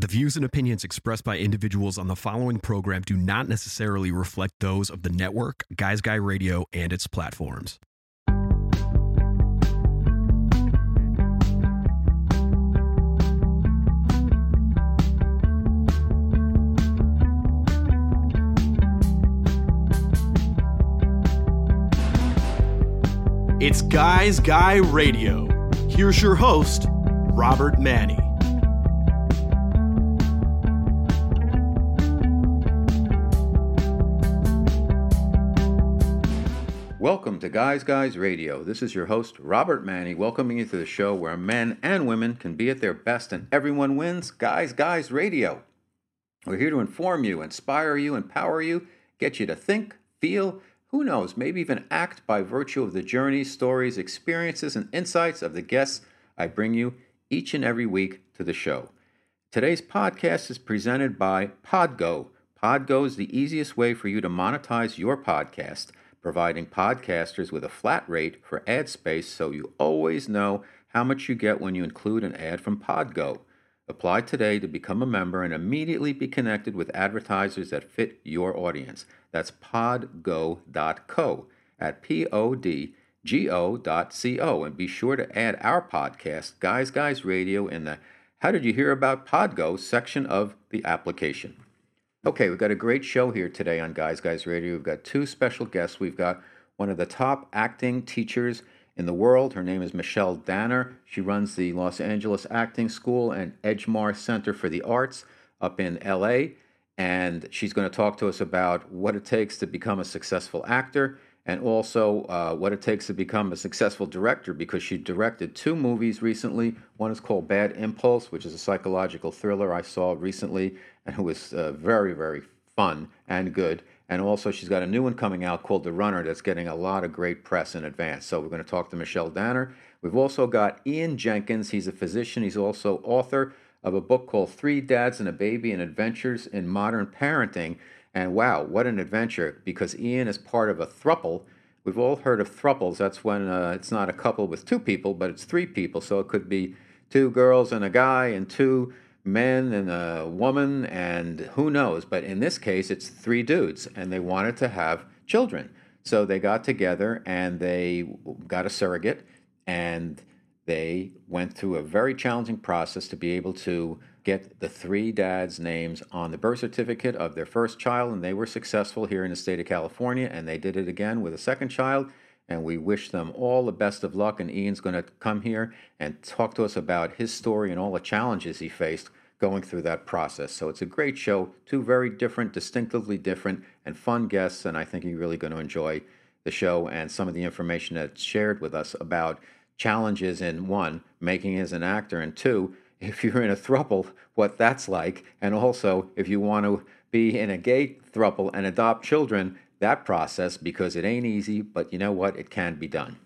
The views and opinions expressed by individuals on the following program do not necessarily reflect those of the network, Guys Guy Radio, and its platforms. It's Guys Guy Radio. Here's your host, Robert Manny. Welcome to Guys Guys Radio. This is your host, Robert Manny, welcoming you to the show where men and women can be at their best and everyone wins. Guys Guys Radio. We're here to inform you, inspire you, empower you, get you to think, feel, who knows, maybe even act by virtue of the journeys, stories, experiences, and insights of the guests I bring you each and every week to the show. Today's podcast is presented by Podgo. Podgo is the easiest way for you to monetize your podcast, providing podcasters with a flat rate for ad space so you always know how much you get when you include an ad from Podgo. Apply today to become a member and immediately be connected with advertisers that fit your audience. That's podgo.co at P O D G O dot C O. And be sure to add our podcast, Guys Guys Radio, in the How Did You Hear About Podgo section of the application. Okay, we've got a great show here today on Guys Guys Radio. We've got two special guests. We've got one of the top acting teachers in the world. Her name is Michelle Danner. She runs the Los Angeles Acting School and Edgemar Center for the Arts up in LA and she's going to talk to us about what it takes to become a successful actor and also uh, what it takes to become a successful director because she directed two movies recently. One is called Bad Impulse, which is a psychological thriller I saw recently and it was uh, very, very fun and good. And also, she's got a new one coming out called The Runner that's getting a lot of great press in advance. So, we're going to talk to Michelle Danner. We've also got Ian Jenkins. He's a physician, he's also author of a book called Three Dads and a Baby and Adventures in Modern Parenting. And wow, what an adventure because Ian is part of a thruple. We've all heard of thruples. That's when uh, it's not a couple with two people, but it's three people. So it could be two girls and a guy, and two men and a woman, and who knows. But in this case, it's three dudes, and they wanted to have children. So they got together and they got a surrogate, and they went through a very challenging process to be able to get the three dads' names on the birth certificate of their first child, and they were successful here in the state of California, and they did it again with a second child. And we wish them all the best of luck. And Ian's going to come here and talk to us about his story and all the challenges he faced going through that process. So it's a great show, two very different, distinctively different, and fun guests. And I think you're really going to enjoy the show and some of the information that's shared with us about challenges in one, making as an actor, and two, if you're in a thruple, what that's like, and also if you want to be in a gay thruple and adopt children, that process, because it ain't easy, but you know what? It can be done.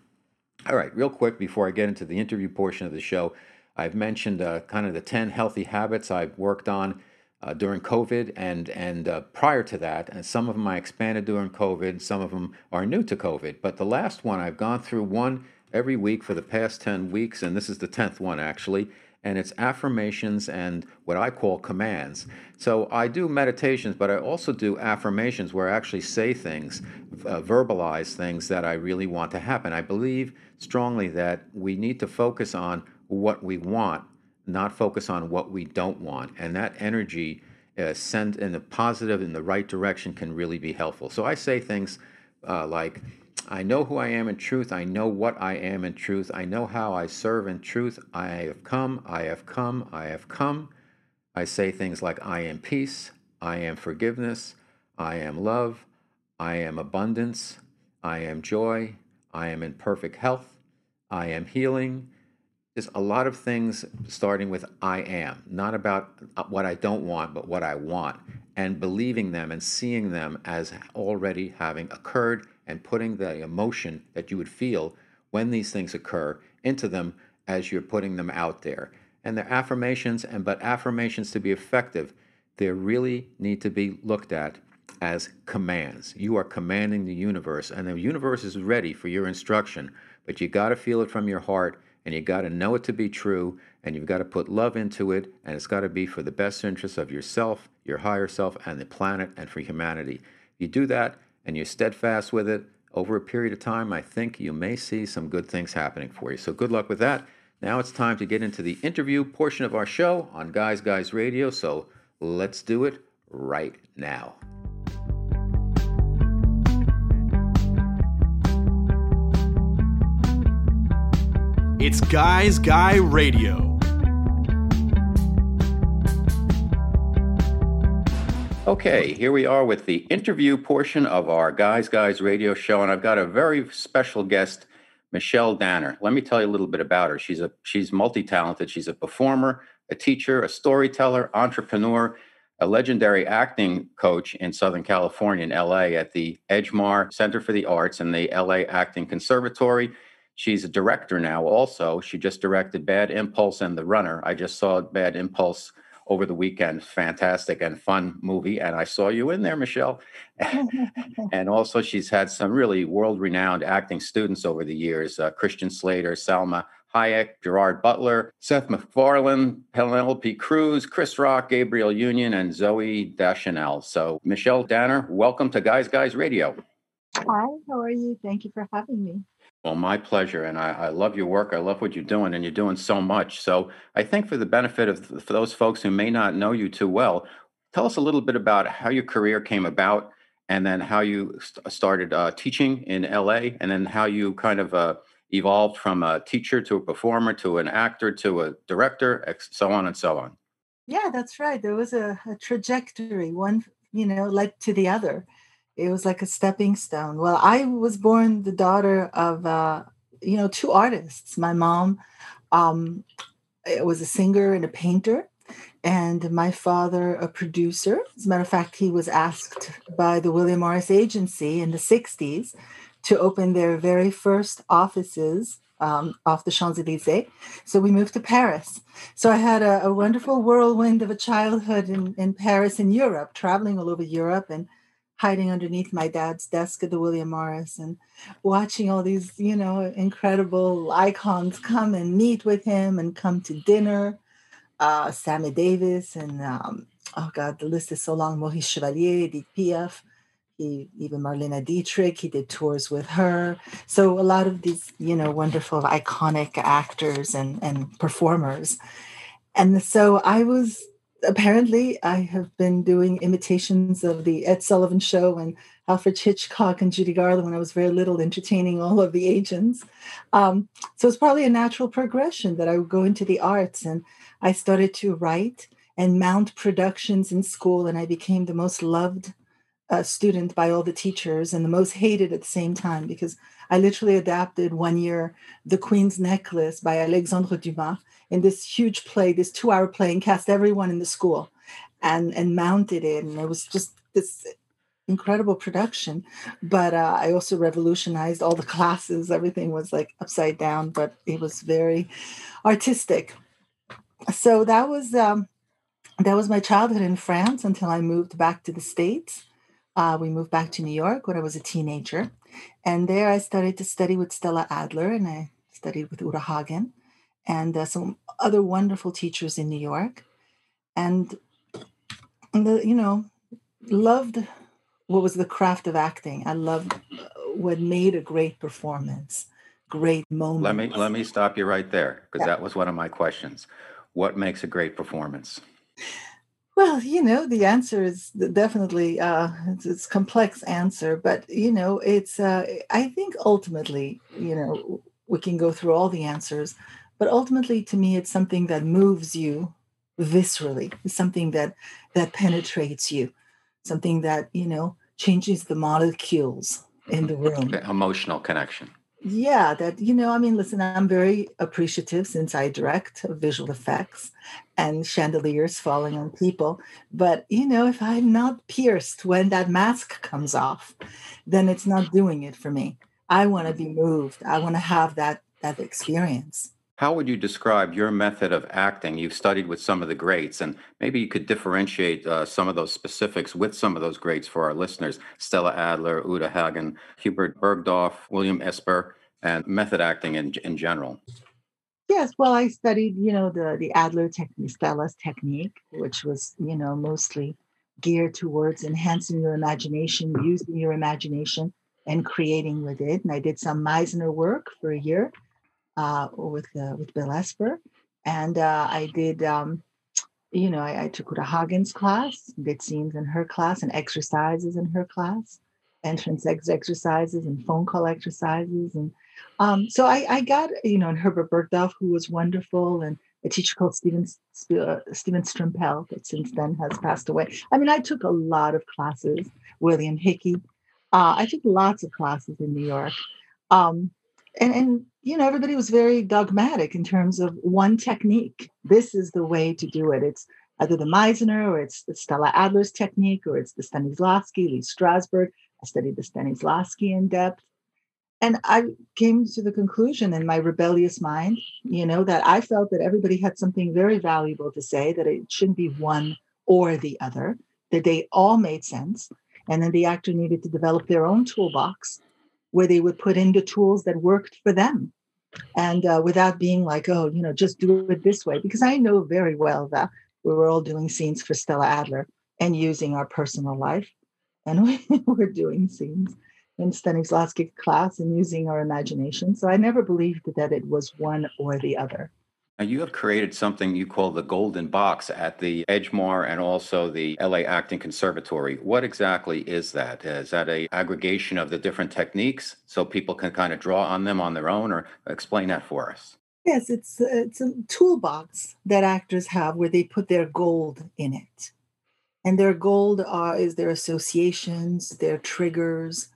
All right, real quick before I get into the interview portion of the show, I've mentioned uh, kind of the 10 healthy habits I've worked on uh, during COVID and, and uh, prior to that. And some of them I expanded during COVID, some of them are new to COVID. But the last one, I've gone through one every week for the past 10 weeks, and this is the 10th one actually. And it's affirmations and what I call commands. So I do meditations, but I also do affirmations where I actually say things, uh, verbalize things that I really want to happen. I believe strongly that we need to focus on what we want, not focus on what we don't want. And that energy uh, sent in the positive, in the right direction can really be helpful. So I say things uh, like, I know who I am in truth. I know what I am in truth. I know how I serve in truth. I have come, I have come, I have come. I say things like, I am peace, I am forgiveness, I am love, I am abundance, I am joy, I am in perfect health, I am healing. There's a lot of things starting with I am, not about uh, what I don't want, but what I want, and believing them and seeing them as already having occurred and putting the emotion that you would feel when these things occur into them as you're putting them out there. And they're affirmations, and but affirmations to be effective, they really need to be looked at as commands. You are commanding the universe, and the universe is ready for your instruction, but you got to feel it from your heart and you got to know it to be true and you've got to put love into it, and it's got to be for the best interest of yourself, your higher self, and the planet, and for humanity. You do that and you're steadfast with it over a period of time, I think you may see some good things happening for you. So, good luck with that. Now it's time to get into the interview portion of our show on Guys Guys Radio. So, let's do it right now. It's Guys Guy Radio. Okay, here we are with the interview portion of our Guys Guys radio show, and I've got a very special guest, Michelle Danner. Let me tell you a little bit about her. She's a she's multi-talented. She's a performer, a teacher, a storyteller, entrepreneur, a legendary acting coach in Southern California in LA at the Edgemar Center for the Arts and the LA Acting Conservatory. She's a director now also. She just directed Bad Impulse and The Runner. I just saw Bad Impulse over the weekend. Fantastic and fun movie. And I saw you in there, Michelle. and also, she's had some really world renowned acting students over the years uh, Christian Slater, Salma Hayek, Gerard Butler, Seth MacFarlane, Penelope Cruz, Chris Rock, Gabrielle Union, and Zooey Deschanel. So, Michelle Danner, welcome to Guys Guys Radio. Hi, how are you? Thank you for having me. Well, my pleasure, and I, I, love your work. I love what you're doing, and you're doing so much. So, I think for the benefit of for those folks who may not know you too well, tell us a little bit about how your career came about, and then how you st- started uh, teaching in LA, and then how you kind of uh, evolved from a teacher to a performer to an actor to a director, so on and so on. Yeah, that's right. There was a, a trajectory. One, you know, led to the other it was like a stepping stone. Well, I was born the daughter of, uh, you know, two artists. My mom um, was a singer and a painter, and my father a producer. As a matter of fact, he was asked by the William Morris Agency in the 60s to open their very first offices um, off the Champs Elysees. So we moved to Paris. So I had a, a wonderful whirlwind of a childhood in, in Paris and Europe, traveling all over Europe and hiding underneath my dad's desk at the William Morris and watching all these, you know, incredible icons come and meet with him and come to dinner. Uh, Sammy Davis and um, oh god, the list is so long. Maurice Chevalier, Edith Piaf, he even Marlene Dietrich. He did tours with her. So a lot of these, you know, wonderful, iconic actors and and performers. And so I was apparently I have been doing imitations of the Ed Sullivan Show and Alfred Hitchcock and Judy Garland when I was very little, entertaining all of the agents. Um, so it's probably a natural progression that I would go into the arts, and I started to write and mount productions in school, and I became the most loved uh, student by all the teachers and the most hated at the same time because I literally adapted one year The Queen's Necklace by Alexandre Dumas in this huge play, this two hour play, and cast everyone in the school and, and mounted it. And it was just this incredible production. But uh, I also revolutionized all the classes. Everything was like upside down, but it was very artistic. So that was um, that was my childhood in France until I moved back to the States. Uh, we moved back to New York when I was a teenager. And there I started to study with Stella Adler and I studied with Uta Hagen and uh, some other wonderful teachers in New York. And, the, you know, loved what was the craft of acting. I loved uh, what made a great performance, great moment. Let me let me stop you right there because yeah. that was one of my questions. What makes a great performance? Well, you know, the answer is definitely uh, it's, it's complex answer, but you know, it's. Uh, I think ultimately, you know, we can go through all the answers, but ultimately, to me, it's something that moves you viscerally. It's something that that penetrates you, something that you know changes the molecules in the room. Emotional connection yeah that you know i mean listen i'm very appreciative since i direct visual effects and chandeliers falling on people but you know if i'm not pierced when that mask comes off then it's not doing it for me. I want to be moved. I want to have that that experience how would you describe your method of acting? You've studied with some of the greats, and maybe you could differentiate uh, some of those specifics with some of those greats for our listeners Stella Adler, Uta Hagen, Hubert Berghof, William Esper, and method acting in, in general. Yes, well, I studied, you know, the the Adler technique, Stella's technique, which was, you know, mostly geared towards enhancing your imagination, using your imagination, and creating with it. And I did some Meisner work for a year uh, with uh, with Bill Esper, and uh, I did, um, you know, I, I took Uta Hagen's class, did scenes in her class and exercises in her class, entrance ex- exercises and phone call exercises, and um, so I, I got, you know, and Herbert Berghof, who was wonderful, and a teacher called Steven, uh, Steven Strimpell that since then has passed away. I mean, I took a lot of classes, William Hickey. Uh, I took lots of classes in New York. Um, and, and, you know, everybody was very dogmatic in terms of one technique. This is the way to do it. It's either the Meisner or it's the Stella Adler's technique or it's the Stanislavski, Lee Strasberg. I studied the Stanislavski in depth and I came to the conclusion in my rebellious mind, you know, that I felt that everybody had something very valuable to say, that it shouldn't be one or the other, that they all made sense. And then the actor needed to develop their own toolbox where they would put in the tools that worked for them. And uh, without being like, oh, you know, just do it this way. Because I know very well that we were all doing scenes for Stella Adler and using our personal life. And we were doing scenes in Stanislavski class and using our imagination. So I never believed that it was one or the other. Now you have created something you call the Golden Box at the Edgemar and also the LA Acting Conservatory. What exactly is that? Is that a aggregation of the different techniques so people can kind of draw on them on their own, or explain that for us? Yes, it's it's a toolbox that actors have where they put their gold in it, and their gold are is their associations, their triggers,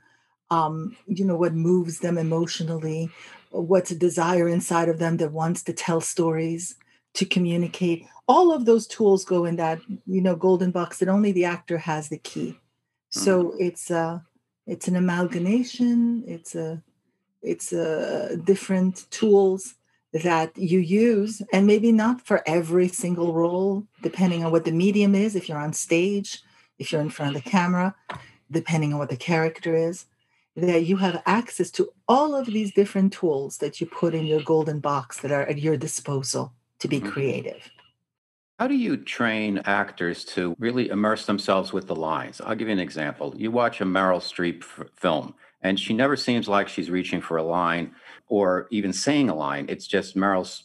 um, you know, what moves them emotionally, what's a desire inside of them that wants to tell stories, to communicate. All of those tools go in that, you know, golden box that only the actor has the key. So mm-hmm. it's a, it's an amalgamation. It's a, it's a different tools that you use, and maybe not for every single role, depending on what the medium is. If you're on stage, if you're in front of the camera, depending on what the character is that you have access to all of these different tools that you put in your golden box that are at your disposal to be mm-hmm. creative. How do you train actors to really immerse themselves with the lines? I'll give you an example. You watch a Meryl Streep f- film, and she never seems like she's reaching for a line or even saying a line. It's just Meryl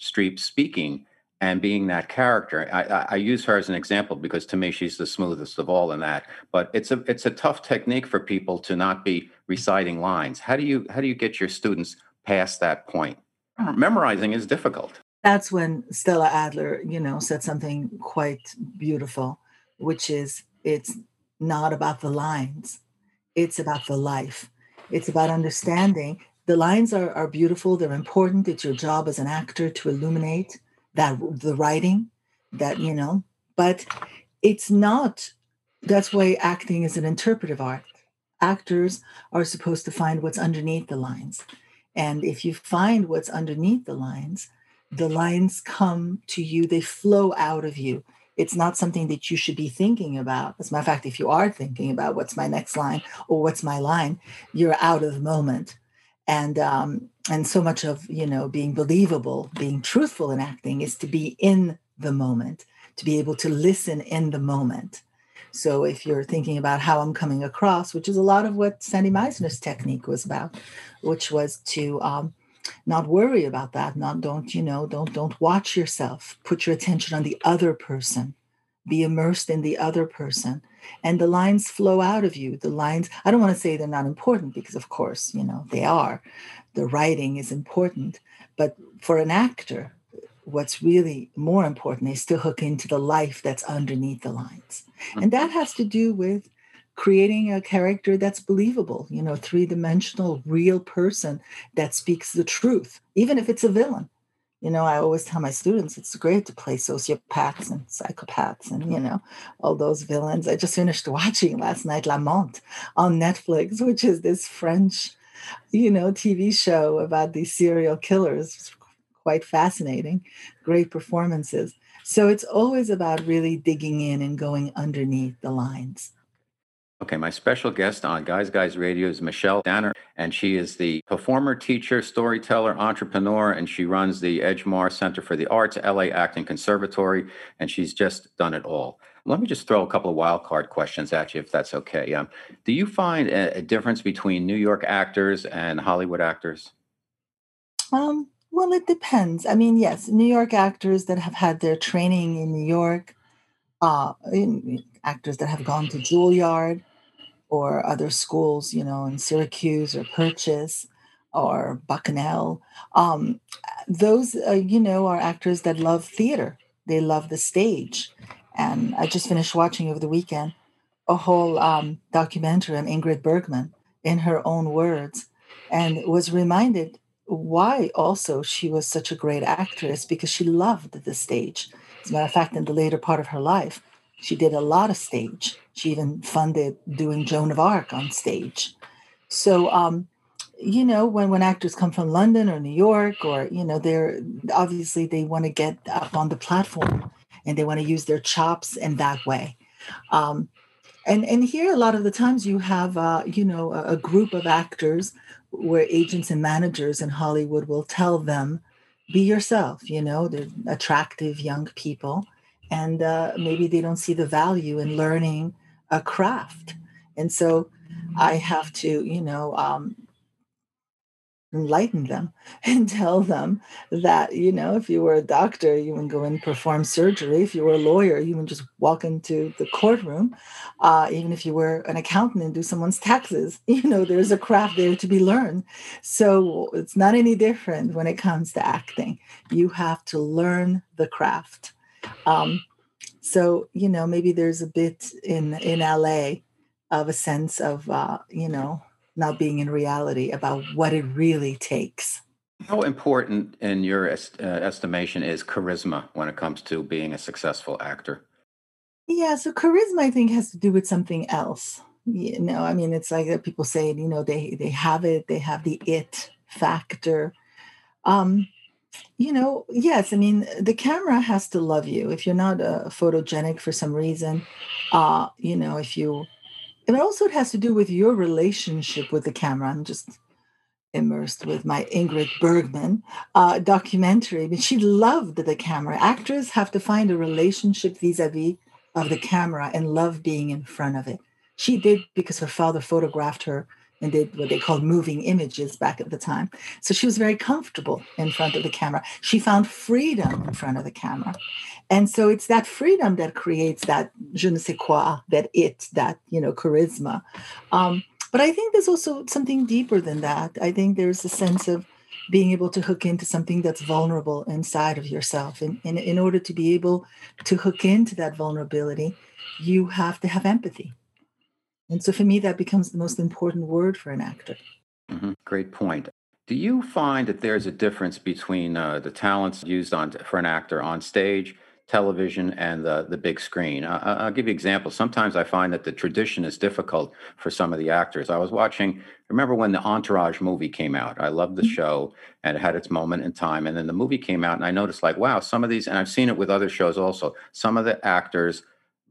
Streep speaking and being that character. I, I, I, use her as an example because to me she's the smoothest of all in that. But it's a it's a tough technique for people to not be reciting lines. How do you how do you get your students past that point? Memorizing is difficult. That's when Stella Adler, you know, said something quite beautiful, which is it's not about the lines, it's about the life. It's about understanding the lines are, are beautiful, they're important. It's your job as an actor to illuminate that the writing that you know but it's not that's why acting is an interpretive art. Actors are supposed to find what's underneath the lines. And if you find what's underneath the lines the lines come to you they flow out of you. It's not something that you should be thinking about. As a matter of fact if you are thinking about what's my next line or what's my line you're out of the moment. And um, and so much of you know being believable being truthful in acting is to be in the moment to be able to listen in the moment. So if you're thinking about how i'm coming across which is a lot of what sandy meisner's technique was about which was to um, not worry about that not don't you know don't don't watch yourself. Put your attention on the other person. Be immersed in the other person and the lines flow out of you. The lines i don't want to say they're not important because of course you know they are. The writing is important but for an actor what's really more important is to hook into the life that's underneath the lines. Hmm. And that has to do with creating a character that's believable you know three-dimensional real person that speaks the truth even if it's a villain you know, I always tell my students it's great to play sociopaths and psychopaths and, you know, all those villains. I just finished watching last night La Mante on Netflix, which is this French, you know, TV show about these serial killers. It's quite fascinating, great performances. So it's always about really digging in and going underneath the lines. Okay, my special guest on Guys Guys Radio is Michelle Danner, and she is the performer, teacher, storyteller, entrepreneur, and she runs the Edgemar Center for the Arts, LA Acting Conservatory, and she's just done it all. Let me just throw a couple of wild card questions at you, if that's okay. Um, do you find a, a, difference between New York actors and Hollywood actors? Um, well, it depends. I mean, yes, New York actors that have had their training in New York, uh, in, actors that have gone to Juilliard or other schools, you know, in Syracuse or Purchase or Bucknell. Um, those, uh, you know, are actors that love theater. They love the stage. And I just finished watching over the weekend a whole um, documentary on Ingrid Bergman in her own words and was reminded why also she was such a great actress because she loved the stage. As a matter of fact, in the later part of her life, she did a lot of stage. She even funded doing Joan of Arc on stage. So, um, you know, when, when actors come from London or New York, or, you know, they're obviously they want to get up on the platform and they want to use their chops in that way. Um, and, and here, a lot of the times, you have, uh, you know, a, a group of actors where agents and managers in Hollywood will tell them, be yourself, you know, they're attractive young people and uh, maybe they don't see the value in learning a craft. And so i have to you know um, enlighten them and tell them that you know if you were a doctor you would go and perform surgery. If you were a lawyer you would just walk into the courtroom uh, even if you were an accountant and do someone's taxes. You know there's a craft there to be learned. So it's not any different when it comes to acting. You have to learn the craft. Um, so you know, maybe there's a bit in in LA of a sense of uh, you know not being in reality about what it really takes. How important, in your est- uh, estimation, is charisma when it comes to being a successful actor? Yeah, so charisma, I think, has to do with something else. You know, I mean, it's like people say, you know, they they have it, they have the it factor. Um, you know, yes. I mean, the camera has to love you. If you're not uh, photogenic for some reason, uh, you know, if you, and also it has to do with your relationship with the camera. I'm just immersed with my Ingrid Bergman uh, documentary. I mean, she loved the camera. Actors have to find a relationship vis-a-vis of the camera and love being in front of it. She did because her father photographed her and did what they called moving images back at the time. So she was very comfortable in front of the camera. She found freedom in front of the camera. And so it's that freedom that creates that je ne sais quoi, that it, that, you know, charisma. Um, but I think there's also something deeper than that. I think there's a sense of being able to hook into something that's vulnerable inside of yourself. And, and in order to be able to hook into that vulnerability, you have to have empathy and so for me, that becomes the most important word for an actor. Mm-hmm. Great point. Do you find that there's a difference between uh, the talents used on for an actor on stage, television, and the the big screen? Uh, I'll give you examples. Sometimes I find that the tradition is difficult for some of the actors. I was watching. Remember when the Entourage movie came out? I loved the mm-hmm. show and it had its moment in time. And then the movie came out, and I noticed like, wow, some of these, and I've seen it with other shows also. Some of the actors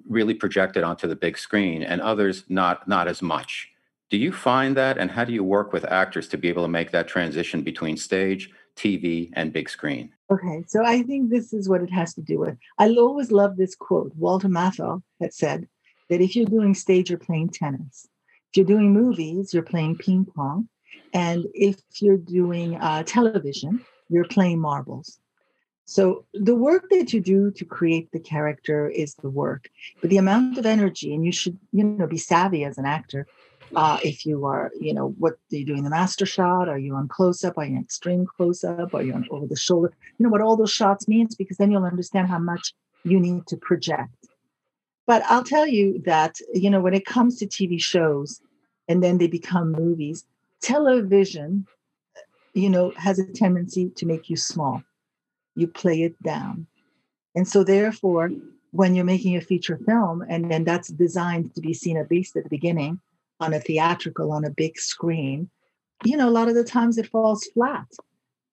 really projected onto the big screen and others not not as much. Do you find that and how do you work with actors to be able to make that transition between stage tv and big screen? Okay so i think this is what it has to do with. I always love this quote walter matthau had said that if you're doing stage you're playing tennis. If you're doing movies you're playing ping pong. And if you're doing uh, television you're playing marbles so the work that you do to create the character is the work, but the amount of energy, and you should, you know, be savvy as an actor. Uh, if you are, you know, what are you doing the master shot? Are you on close up? Are you on extreme close up? Are you on over the shoulder? You know what all those shots means because then you'll understand how much you need to project. But I'll tell you that, you know, when it comes to TV shows and then they become movies, television, you know, has a tendency to make you small you play it down. And so, therefore, when you're making a feature film, and then that's designed to be seen at least at the beginning on a theatrical, on a big screen, you know, a lot of the times it falls flat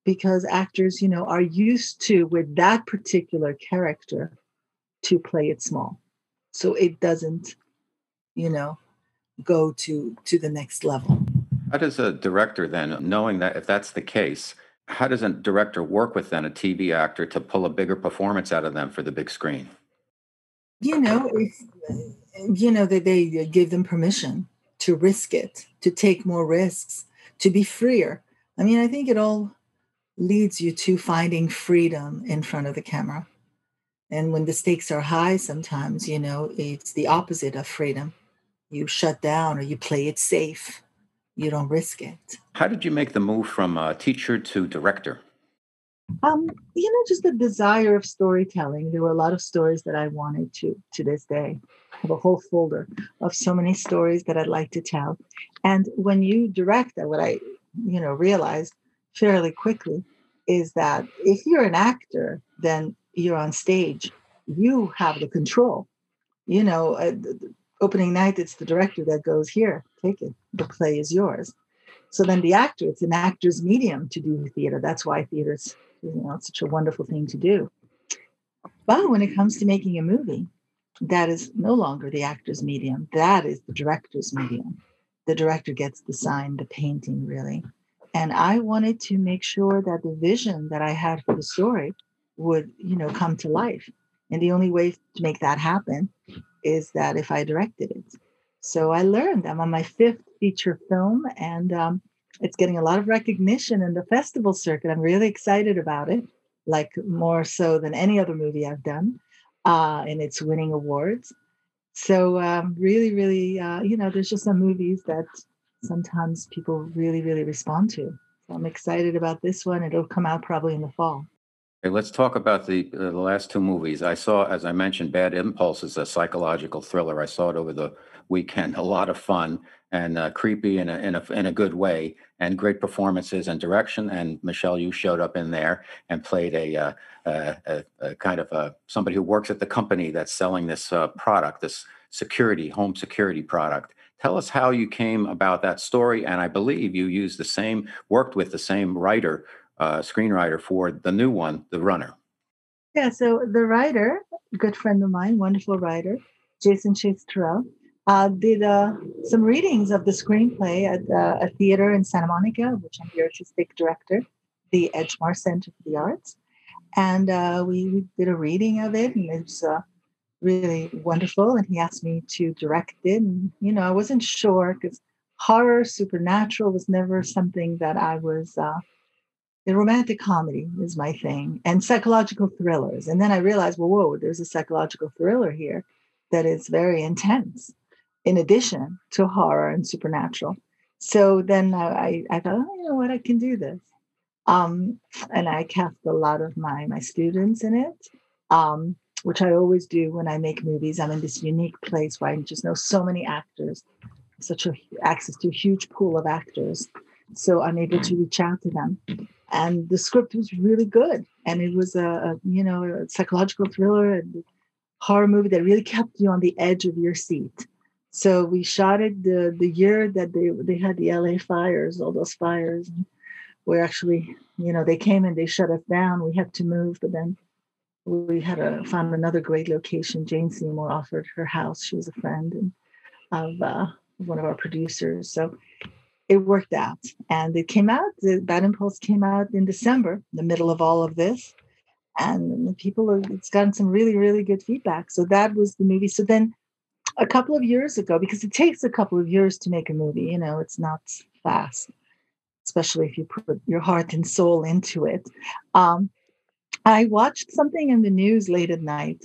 because actors, you know, are used to with that particular character to play it small. So it doesn't, you know, go to to the next level. How does a director then, knowing that if that's the case, how does a director work with then a TV actor to pull a bigger performance out of them for the big screen? You know, if you know that they give them permission to risk it, to take more risks, to be freer. I mean, I think it all leads you to finding freedom in front of the camera. And when the stakes are high, sometimes, you know, it's the opposite of freedom. You shut down or you play it safe. You don't risk it. How did you make the move from uh, teacher to director? Um, you know, just the desire of storytelling. There were a lot of stories that I wanted to to this day. I have a whole folder of so many stories that I'd like to tell. And when you direct that, what I, you know, realized fairly quickly is that if you're an actor, then you're on stage, you have the control. You know, uh, opening night, it's the director that goes, Here, take it. The play is yours. So then the actor, it's an actor's medium to do theater. That's why theater's you know, such a wonderful thing to do. But when it comes to making a movie, that is no longer the actor's medium. That is the director's medium. The director gets the sign, the painting, really. And I wanted to make sure that the vision that I had for the story would, you know, come to life. And the only way to make that happen is that if I directed it. So I learned. I'm on my fifth feature film, and um, it's getting a lot of recognition in the festival circuit. I'm really excited about it, like more so than any other movie I've done, uh, and it's winning awards. So um, really, really, uh, you know, there's just some movies that sometimes people really, really respond to. So I'm excited about this one. It'll come out probably in the fall. Let's talk about the uh, the last two movies. I saw, as I mentioned, Bad Impulse is a psychological thriller. I saw it over the weekend. A lot of fun and uh, creepy in a, in a in a good way, and great performances and direction. And Michelle, you showed up in there and played a, uh, a, a, kind of a, somebody who works at the company that's selling this uh, product, this security home security product. Tell us how you came about that story, and I believe you used the same, worked with the same writer uh, screenwriter for the new one, The Runner. Yeah, so the writer, good friend of mine, wonderful writer, Jason Chase Terrell, uh, did uh, some readings of the screenplay at uh, a theater in Santa Monica, which I'm the artistic director, the Edgemar Center for the Arts. And uh, we, we, did a reading of it, and it was uh, really wonderful. And he asked me to direct it. And, you know, I wasn't sure because horror, supernatural was never something that I was the romantic comedy is my thing and psychological thrillers. And then I realized, well, whoa, there's a psychological thriller here that is very intense in addition to horror and supernatural. So then I, I thought, oh, you know what, I can do this. Um, and I cast a lot of my my students in it, um, which I always do when I make movies. I'm in this unique place where I just know so many actors, such a access to a huge pool of actors. So I'm able to reach out to them. And the script was really good. And it was a, a, you know a psychological thriller and horror movie that really kept you on the edge of your seat. So we shot it the the year that they they had the la fires all those fires where actually you know they came and they shut us down. We had to move but then we had a found another great location. Jane seymour offered her house. She was a friend and of uh, one of our producers. So it worked out. And it came out the bad impulse came out in december the middle of all of this. And people it's gotten some really really good feedback. So that was the movie. So then a couple of years ago because it takes a couple of years to make a movie you know it's not fast especially if you put your heart and soul into it. Um, i watched something in the news late at night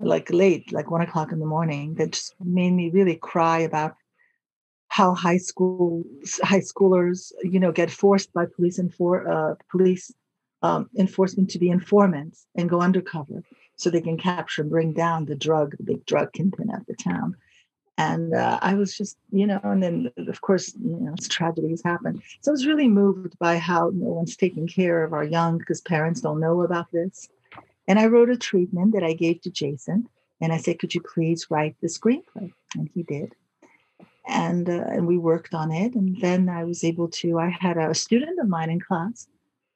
like late like one o'clock in the morning that just made me really cry about how high school high schoolers you know get forced by police and for uh, police um, enforcement to be informants and go undercover so they can capture and bring down the drug the big drug kingpin of the town. And uh, i was just you know and then of course you know tragedies happen so i was really moved by how no one's taking care of our young because parents don't know about this. And i wrote a treatment that i gave to jason and i said could you please write the screenplay? And he did and uh, and we worked on it and then i was able to i had a student of mine in class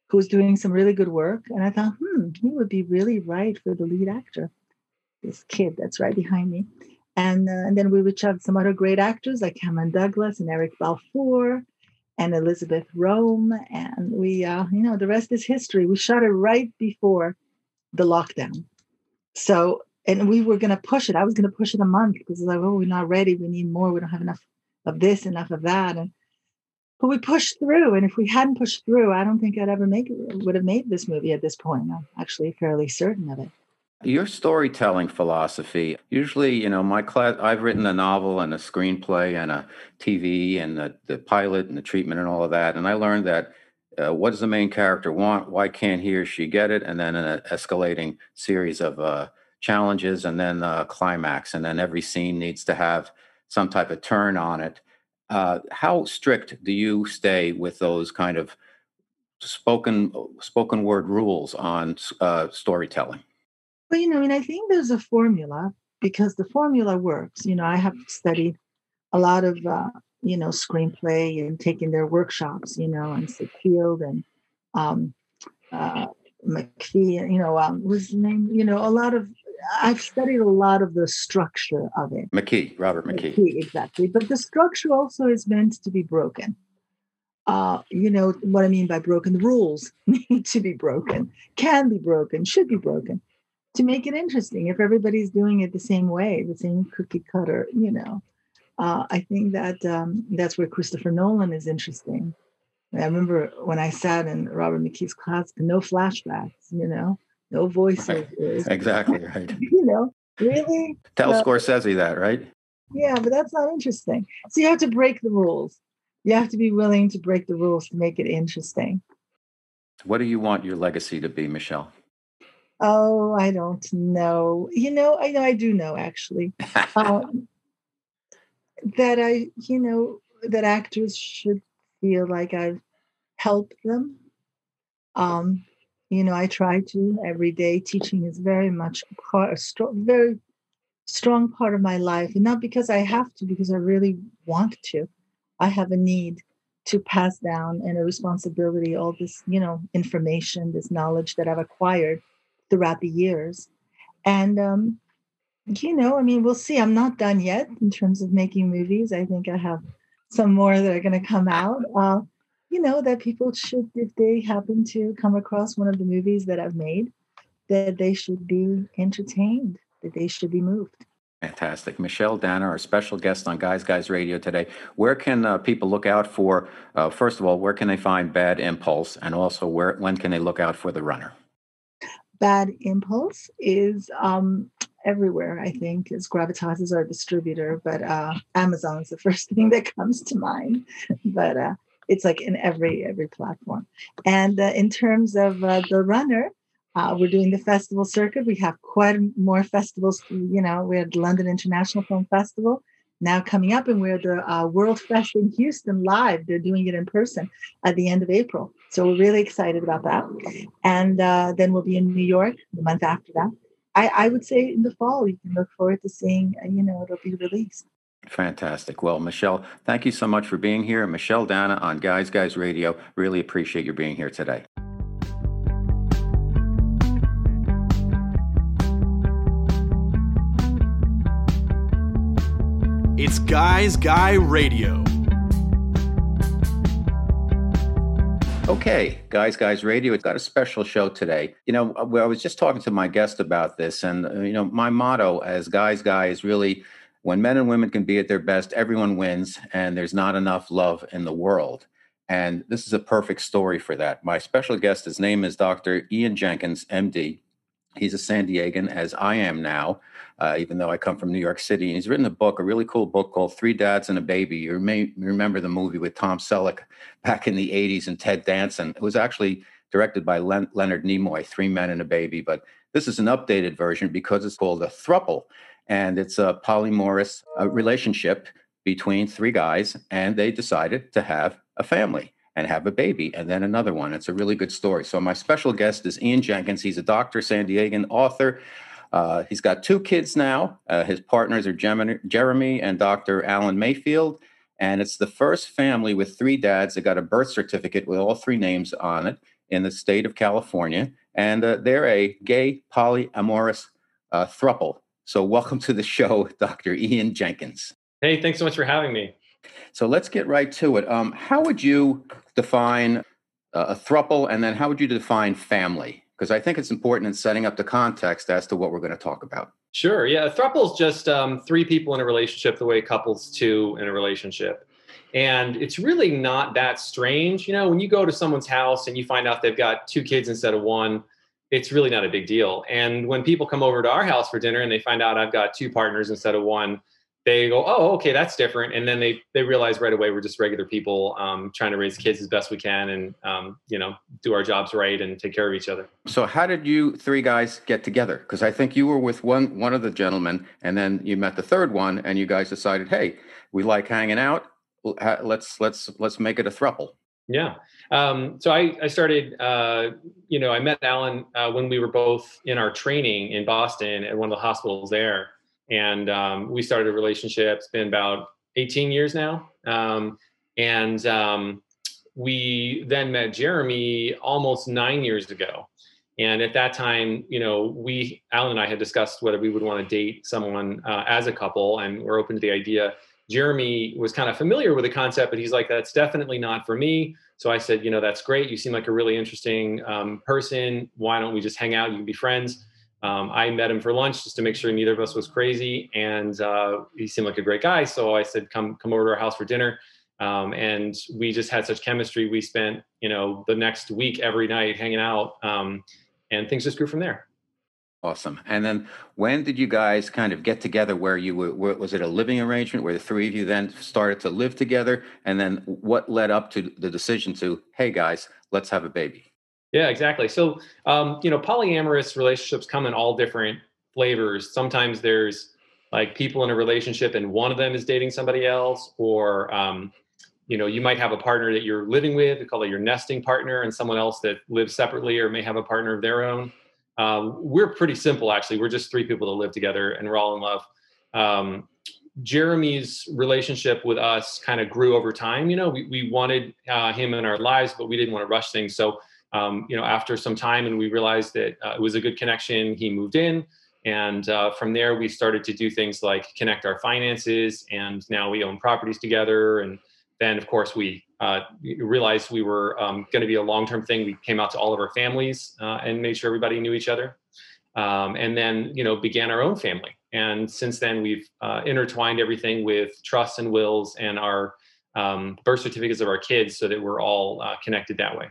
who was doing some really good work and i thought hmm he would be really right for the lead actor this kid that's right behind me And, uh, and then we reached out to some other great actors like Cameron Douglas and Eric Balfour and Elizabeth Röhm. And we, uh, you know, the rest is history. We shot it right before the lockdown. So, and we were going to push it. I was going to push it a month because it's like, oh, we're not ready. We need more. We don't have enough of this, enough of that. And but we pushed through. And if we hadn't pushed through, I don't think I'd ever make it, would have made this movie at this point. I'm actually fairly certain of it. Your storytelling philosophy, usually, you know, my class, I've written a novel and a screenplay and a TV and the, the pilot and the treatment and all of that. And I learned that uh, what does the main character want? Why can't he or she get it? And then an escalating series of uh, challenges and then a climax. And then every scene needs to have some type of turn on it. Uh, how strict do you stay with those kind of spoken spoken word rules on uh, storytelling? Well, you know, I mean, I think there's a formula because the formula works. You know, I have studied a lot of, uh, you know, screenplay and taken their workshops, you know, and Field and um, uh, McPhee, you know, um, was name? You know, a lot of, I've studied a lot of the structure of it. McKee, Robert McKee. McKee exactly. But the structure also is meant to be broken. Uh, you know what I mean by broken? The rules need to be broken, can be broken, should be broken to make it interesting. If everybody's doing it the same way, the same cookie cutter, you know, uh, I think that um, that's where Christopher Nolan is interesting. I remember when I sat in Robert McKee's class, no flashbacks, you know, no voices. Right. Exactly right. you know, really. Tell uh, Scorsese that, right? Yeah, but that's not interesting. So you have to break the rules. You have to be willing to break the rules to make it interesting. What do you want your legacy to be, Michelle? Oh, I don't know. You know, I know I do know actually. um, that I, you know, that actors should feel like I've helped them. Um, you know, I try to every day. Teaching is very much part, a strong, very strong part of my life, and not because I have to, because I really want to. I have a need to pass down and a responsibility all this, you know, information, this knowledge that I've acquired throughout the years. And, um, you know, I mean, we'll see. I'm not done yet in terms of making movies. I think I have some more that are going to come out. Uh, you know, that people should, if they happen to come across one of the movies that I've made, that they should be entertained, that they should be moved. Fantastic. Michelle Danner, our special guest on Guys Guys Radio today. Where can uh, people look out for, uh, first of all, where can they find Bad Impulse? And also, where when can they look out for The Runner? Bad Impulse is um, everywhere, I think, as Gravitas is our distributor, but uh, Amazon is the first thing that comes to mind. but uh, it's like in every every platform. And uh, in terms of uh, the runner, uh, we're doing the festival circuit. We have quite more festivals. You know, we had London International Film Festival now coming up, and we're the uh, World Fest in Houston live. They're doing it in person at the end of April. So we're really excited about that. And uh, then we'll be in New York the month after that. I, I would say in the fall, you can look forward to seeing, uh, you know, it'll be released. Fantastic. Well, Michelle, thank you so much for being here. Michelle Danner on Guys Guys Radio. Really appreciate your being here today. It's Guys Guy Radio. Okay, Guys Guys Radio, it's got a special show today. You know, uh, I was just talking to my guest about this, and, uh, you know, my motto as Guys Guy is really when men and women can be at their best, everyone wins, and there's not enough love in the world. And this is a perfect story for that. My special guest, his name is Dr. Ian Jenkins, MD. He's a San Diegan, as I am now, uh, even though I come from New York City. And he's written a book, a really cool book called Three Dads and a Baby. You may remember the movie with Tom Selleck back in the 80s and Ted Danson. It was actually directed by Len- Leonard Nimoy, Three Men and a Baby. But this is an updated version because it's called a thruple. And it's a polyamorous uh, relationship between three guys, and they decided to have a family and have a baby and then another one. It's a really good story. So, my special guest is Ian Jenkins. He's a doctor, San Diegan author. Uh, he's got two kids now. Uh, his partners are Jeremy and Dr. Alan Mayfield. And it's the first family with three dads that got a birth certificate with all three names on it in the state of California. And uh, they're a gay polyamorous uh, thruple. So, welcome to the show, Dr. Ian Jenkins. Hey, thanks so much for having me. So, let's get right to it. Um, how would you define a thruple, and then how would you define family? Because I think it's important in setting up the context as to what we're going to talk about. Sure. Yeah, a thruple is just um, three people in a relationship, the way couples two in a relationship. And it's really not that strange. You know, when you go to someone's house and you find out they've got two kids instead of one, it's really not a big deal. And when people come over to our house for dinner and they find out I've got two partners instead of one, they go, "Oh, okay, that's different." And then they they realize right away we're just regular people um, trying to raise kids as best we can and um, you know do our jobs right and take care of each other. So, how did you three guys get together? Because I think you were with one one of the gentlemen, and then you met the third one, and you guys decided, "Hey, we like hanging out. Let's let's let's make it a thruple." Yeah. Um, so I, I started, uh, you know, I met Alan uh, when we were both in our training in Boston at one of the hospitals there. And um, we started a relationship. It's been about 18 years now. Um, and um, we then met Jeremy almost nine years ago. And at that time, you know, we, Alan and I had discussed whether we would want to date someone uh, as a couple, and we're open to the idea Jeremy was kind of familiar with the concept, but he's like, that's definitely not for me. So I said, you know, that's great. You seem like a really interesting um, person. Why don't we just hang out? You can be friends. Um, I met him for lunch just to make sure neither of us was crazy, and uh, he seemed like a great guy. So I said, come come over to our house for dinner. Um, and we just had such chemistry. We spent, you know, the next week every night hanging out, um, and things just grew from there. Awesome. And then when did you guys kind of get together where you were, was it a living arrangement where the three of you then started to live together? And then what led up to the decision to, hey guys, let's have a baby? Yeah, exactly. So, um, you know, polyamorous relationships come in all different flavors. Sometimes there's like people in a relationship and one of them is dating somebody else, or, um, you know, you might have a partner that you're living with, we call it your nesting partner, and someone else that lives separately or may have a partner of their own. Um, we're pretty simple, actually. We're just three people that live together and we're all in love. Um, Jeremy's relationship with us kind of grew over time. You know, we, we wanted uh, him in our lives, but we didn't want to rush things. So, um, you know, after some time and we realized that uh, it was a good connection, he moved in. And uh, from there, we started to do things like connect our finances. And now we own properties together. And then, of course, we uh, realized we were um, going to be a long-term thing. We came out to all of our families uh, and made sure everybody knew each other, um, and then you know began our own family. And since then, we've uh, intertwined everything with trusts and wills and our um, birth certificates of our kids, so that we're all uh, connected that way.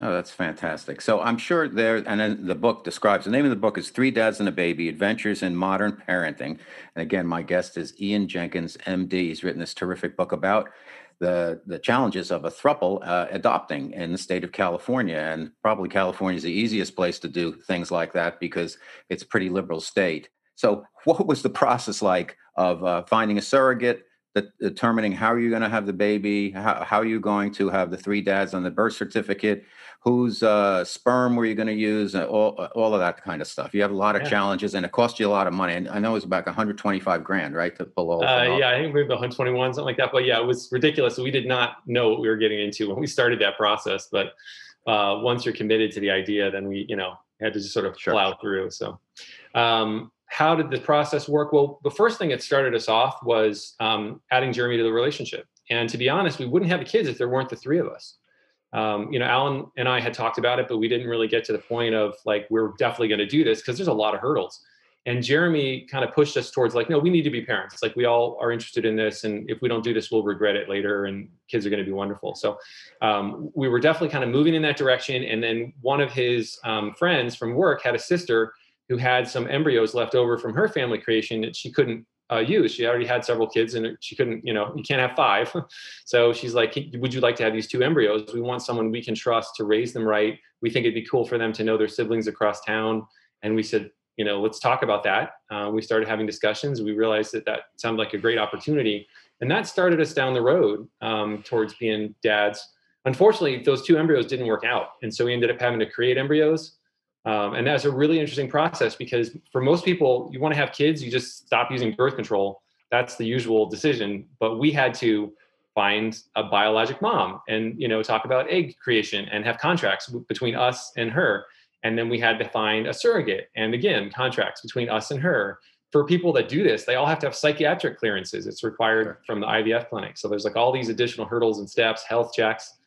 Oh, that's fantastic. So I'm sure there, and then the book describes the name of the book is Three Dads and a Baby Adventures in Modern Parenting. And again, my guest is Ian Jenkins, MD. He's written this terrific book about the the challenges of a thruple uh, adopting in the state of California, and probably California is the easiest place to do things like that because it's a pretty liberal state. So, what was the process like of uh, finding a surrogate, determining how are you're going to have the baby, how, how are you going to have the three dads on the birth certificate, whose uh, sperm were you going to use, all, all of that kind of stuff. You have a lot of yeah. challenges, and it costs you a lot of money. And I know it was about 125 grand, right, to pull all. Uh, yeah, I think maybe 121, something like that. But yeah, it was ridiculous. We did not know what we were getting into when we started that process. But uh, once you're committed to the idea, then we, you know, had to just sort of sure. plow through. So, um, how did the process work? Well, the first thing that started us off was um, adding Jeremy to the relationship. And to be honest, we wouldn't have the kids if there weren't the three of us um, you know, Alan and I had talked about it, but we didn't really get to the point of like, we're definitely going to do this because there's a lot of hurdles. And Jeremy kind of pushed us towards like, no, we need to be parents. Like, we all are interested in this. And if we don't do this, we'll regret it later. And kids are going to be wonderful. So um, we were definitely kind of moving in that direction. And then one of his um, friends from work had a sister who had some embryos left over from her family creation that she couldn't uh, use. She already had several kids and she couldn't, you know, you can't have five. so she's like, would you like to have these two embryos? We want someone we can trust to raise them right. We think it'd be cool for them to know their siblings across town. And we said, you know, let's talk about that. Uh, we started having discussions. We realized that that sounded like a great opportunity. And that started us down the road um, towards being dads. Unfortunately, those two embryos didn't work out. And so we ended up having to create embryos um, and that's a really interesting process because for most people, you want to have kids, you just stop using birth control. That's the usual decision. But we had to find a biologic mom and you know talk about egg creation and have contracts between us and her. And then we had to find a surrogate and again contracts between us and her. for people that do this, they all have to have psychiatric clearances. It's required sure. from the IVF clinic. So there's like all these additional hurdles and steps, health checks.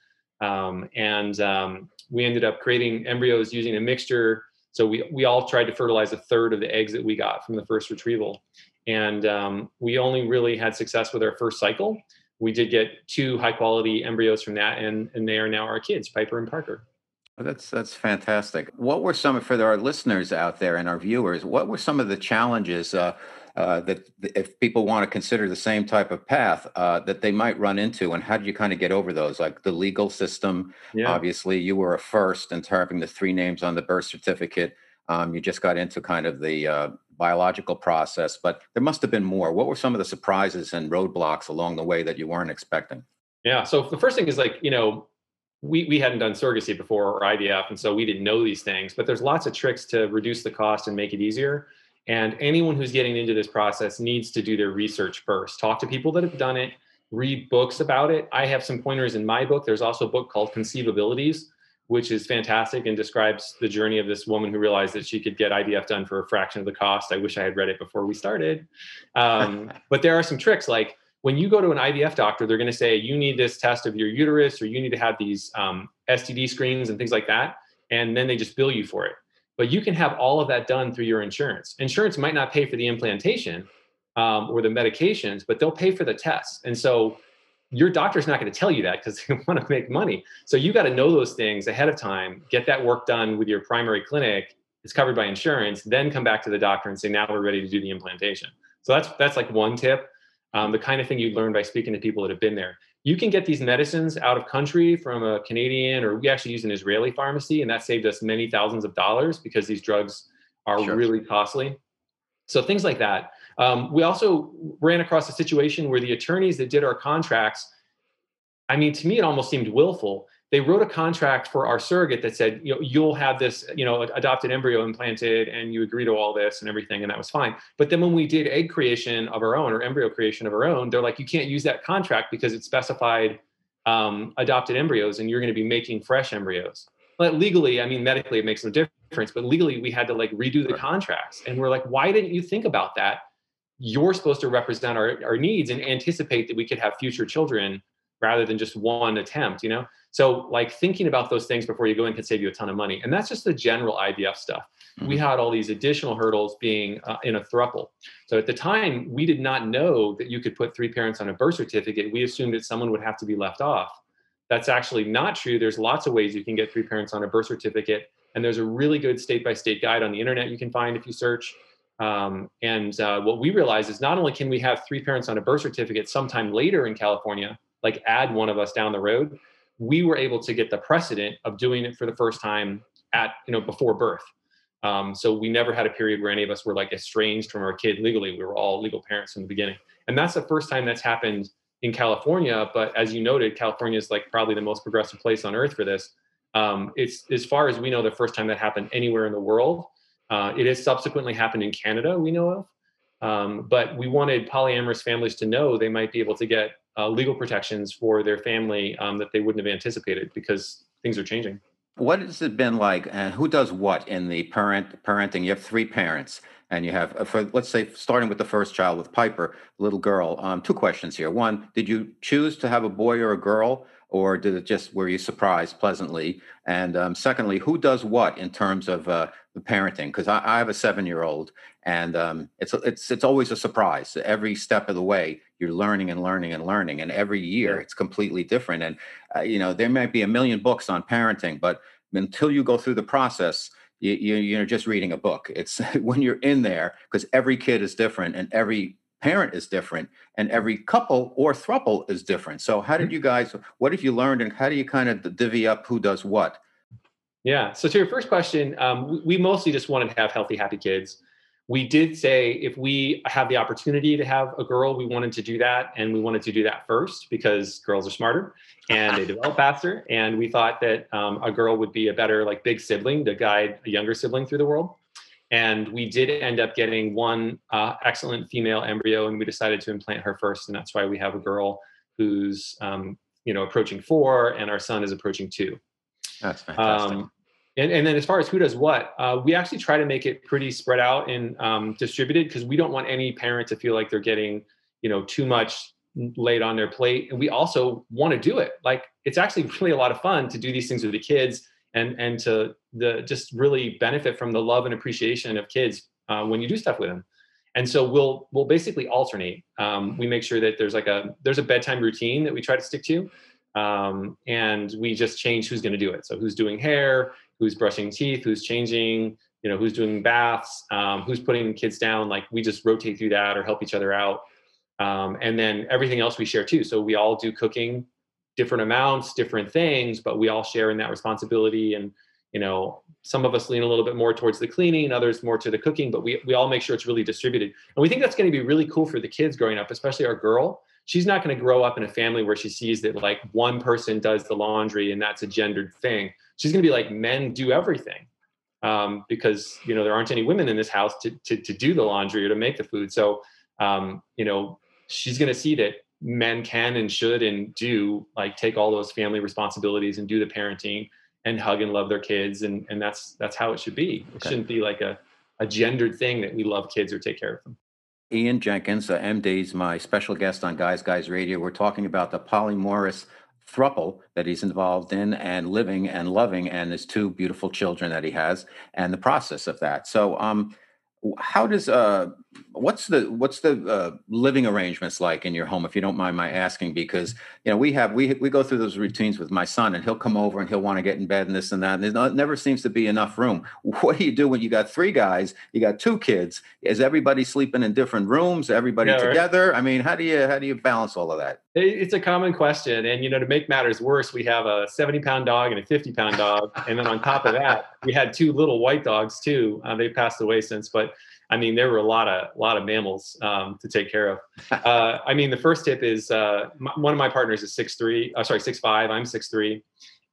Um, and um, we ended up creating embryos using a mixture. So we, we all tried to fertilize a third of the eggs that we got from the first retrieval. And um, we only really had success with our first cycle. We did get two high quality embryos from that, and, and they are now our kids, Piper and Parker. That's that's fantastic. What were some for our listeners out there and our viewers? What were some of the challenges uh, uh, that if people want to consider the same type of path uh, that they might run into, and how do you kind of get over those? Like the legal system. Yeah. Obviously, you were a first in having the three names on the birth certificate. Um, you just got into kind of the uh, biological process, but there must have been more. What were some of the surprises and roadblocks along the way that you weren't expecting? Yeah. So the first thing is like you know we, we hadn't done surrogacy before or IVF, and so we didn't know these things. But there's lots of tricks to reduce the cost and make it easier. And anyone who's getting into this process needs to do their research first. Talk to people that have done it, read books about it. I have some pointers in my book. There's also a book called Conceivabilities, which is fantastic and describes the journey of this woman who realized that she could get IVF done for a fraction of the cost. I wish I had read it before we started. Um, but there are some tricks like when you go to an IVF doctor, they're going to say you need this test of your uterus or you need to have these um, STD screens and things like that. And then they just bill you for it. But you can have all of that done through your insurance. Insurance might not pay for the implantation um, or the medications, but they'll pay for the tests. And so your doctor's not going to tell you that because they want to make money. So you got to know those things ahead of time, get that work done with your primary clinic. It's covered by insurance. Then come back to the doctor and say, now we're ready to do the implantation. So that's that's like one tip um, the kind of thing you learn by speaking to people that have been there. You can get these medicines out of country from a Canadian, or we actually use an Israeli pharmacy, and that saved us many thousands of dollars because these drugs are sure. really costly. So things like that. Um, we also ran across a situation where the attorneys that did our contracts, I mean, to me, it almost seemed willful they wrote a contract for our surrogate that said, you know, you'll have this, you know, adopted embryo implanted and you agree to all this and everything. And that was fine. But then when we did egg creation of our own or embryo creation of our own, they're like, you can't use that contract because it specified um, adopted embryos and you're going to be making fresh embryos. But legally, I mean, medically, it makes no difference. But legally, we had to like redo the contracts. And we're like, why didn't you think about that? You're supposed to represent our, our needs and anticipate that we could have future children rather than just one attempt, you know? So, like thinking about those things before you go in can save you a ton of money. And that's just the general IVF stuff. Mm-hmm. We had all these additional hurdles being uh, in a thruple. So, at the time, we did not know that you could put three parents on a birth certificate. We assumed that someone would have to be left off. That's actually not true. There's lots of ways you can get three parents on a birth certificate. And there's a really good state by state guide on the internet you can find if you search. Um, and uh, what we realized is not only can we have three parents on a birth certificate sometime later in California, like add one of us down the road, we were able to get the precedent of doing it for the first time at you know before birth. Um, so we never had a period where any of us were like estranged from our kid legally. We were all legal parents from the beginning. And that's the first time that's happened in california but as you noted california is like probably the most progressive place on earth for this. Um, it's as far as we know the first time that happened anywhere in the world. Uh, it has subsequently happened in canada we know of. Um, but we wanted polyamorous families to know they might be able to get uh, legal protections for their family um, that they wouldn't have anticipated because things are changing. What has it been like, and who does what in the parent parenting? You have three parents, and you have, uh, for let's say, starting with the first child with Piper, little girl. Um, two questions here. One, did you choose to have a boy or a girl, or did it just were you surprised pleasantly? And um, secondly, who does what in terms of uh, the parenting? Because I, I, have a seven-year-old, and um, it's it's it's always a surprise every step of the way you're learning and learning and learning and every year it's completely different and uh, you know there might be a million books on parenting but until you go through the process you, you you're just reading a book. It's when you're in there because every kid is different and every parent is different and every couple or thruple is different. So how did mm-hmm. you guys what have you learned and how do you kind of divvy up who does what? Yeah. So to your first question um, we, we mostly just wanted to have healthy happy kids we did say if we have the opportunity to have a girl, we wanted to do that. And we wanted to do that first because girls are smarter and they develop faster. And we thought that um, a girl would be a better, like, big sibling to guide a younger sibling through the world. And we did end up getting one uh, excellent female embryo, and we decided to implant her first. And that's why we have a girl who's, um, you know, approaching four, and our son is approaching two. That's fantastic. Um, and, and then as far as who does what, uh, we actually try to make it pretty spread out and um, distributed because we don't want any parent to feel like they're getting, you know, too much laid on their plate. And we also want to do it. Like it's actually really a lot of fun to do these things with the kids and and to the just really benefit from the love and appreciation of kids uh, when you do stuff with them. And so we'll we'll basically alternate. Um, we make sure that there's like a there's a bedtime routine that we try to stick to, um, and we just change who's going to do it. So who's doing hair, who's brushing teeth, who's changing, you know, who's doing baths, um, who's putting kids down. Like we just rotate through that or help each other out. Um, and then everything else we share too. So we all do cooking, different amounts, different things, but we all share in that responsibility. And you know, some of us lean a little bit more towards the cleaning, others more to the cooking, but we we all make sure it's really distributed. And we think that's going to be really cool for the kids growing up, especially our girl. She's not going to grow up in a family where she sees that like one person does the laundry and that's a gendered thing. She's going to be like men do everything um, because you know there aren't any women in this house to, to, to do the laundry or to make the food. So um, you know she's going to see that men can and should and do like take all those family responsibilities and do the parenting and hug and love their kids and and that's that's how it should be. It okay. shouldn't be like a, a gendered thing that we love kids or take care of them ian jenkins uh, md is my special guest on guys guys radio. We're talking about the polyamorous thruple that he's involved in and living and loving and his two beautiful children that he has and the process of that. So um how does uh what's the what's the uh, living arrangements like in your home if you don't mind my asking? Because you know we have we we go through those routines with my son and he'll come over and he'll want to get in bed and this and that and there never seems to be enough room. What do you do when you got three guys you got two kids? Is everybody sleeping in different rooms? Everybody yeah, together? Right. i mean how do you how do you balance all of that? It's a common question and you know to make matters worse we have a 70 pound dog and a 50 pound dog and then on top of that we had two little white dogs too uh, they passed away since but I mean, there were a lot of lot of mammals um, to take care of. Uh, I mean, the first tip is uh, my, one of my partners is six three. Uh, sorry, six five. I'm six three,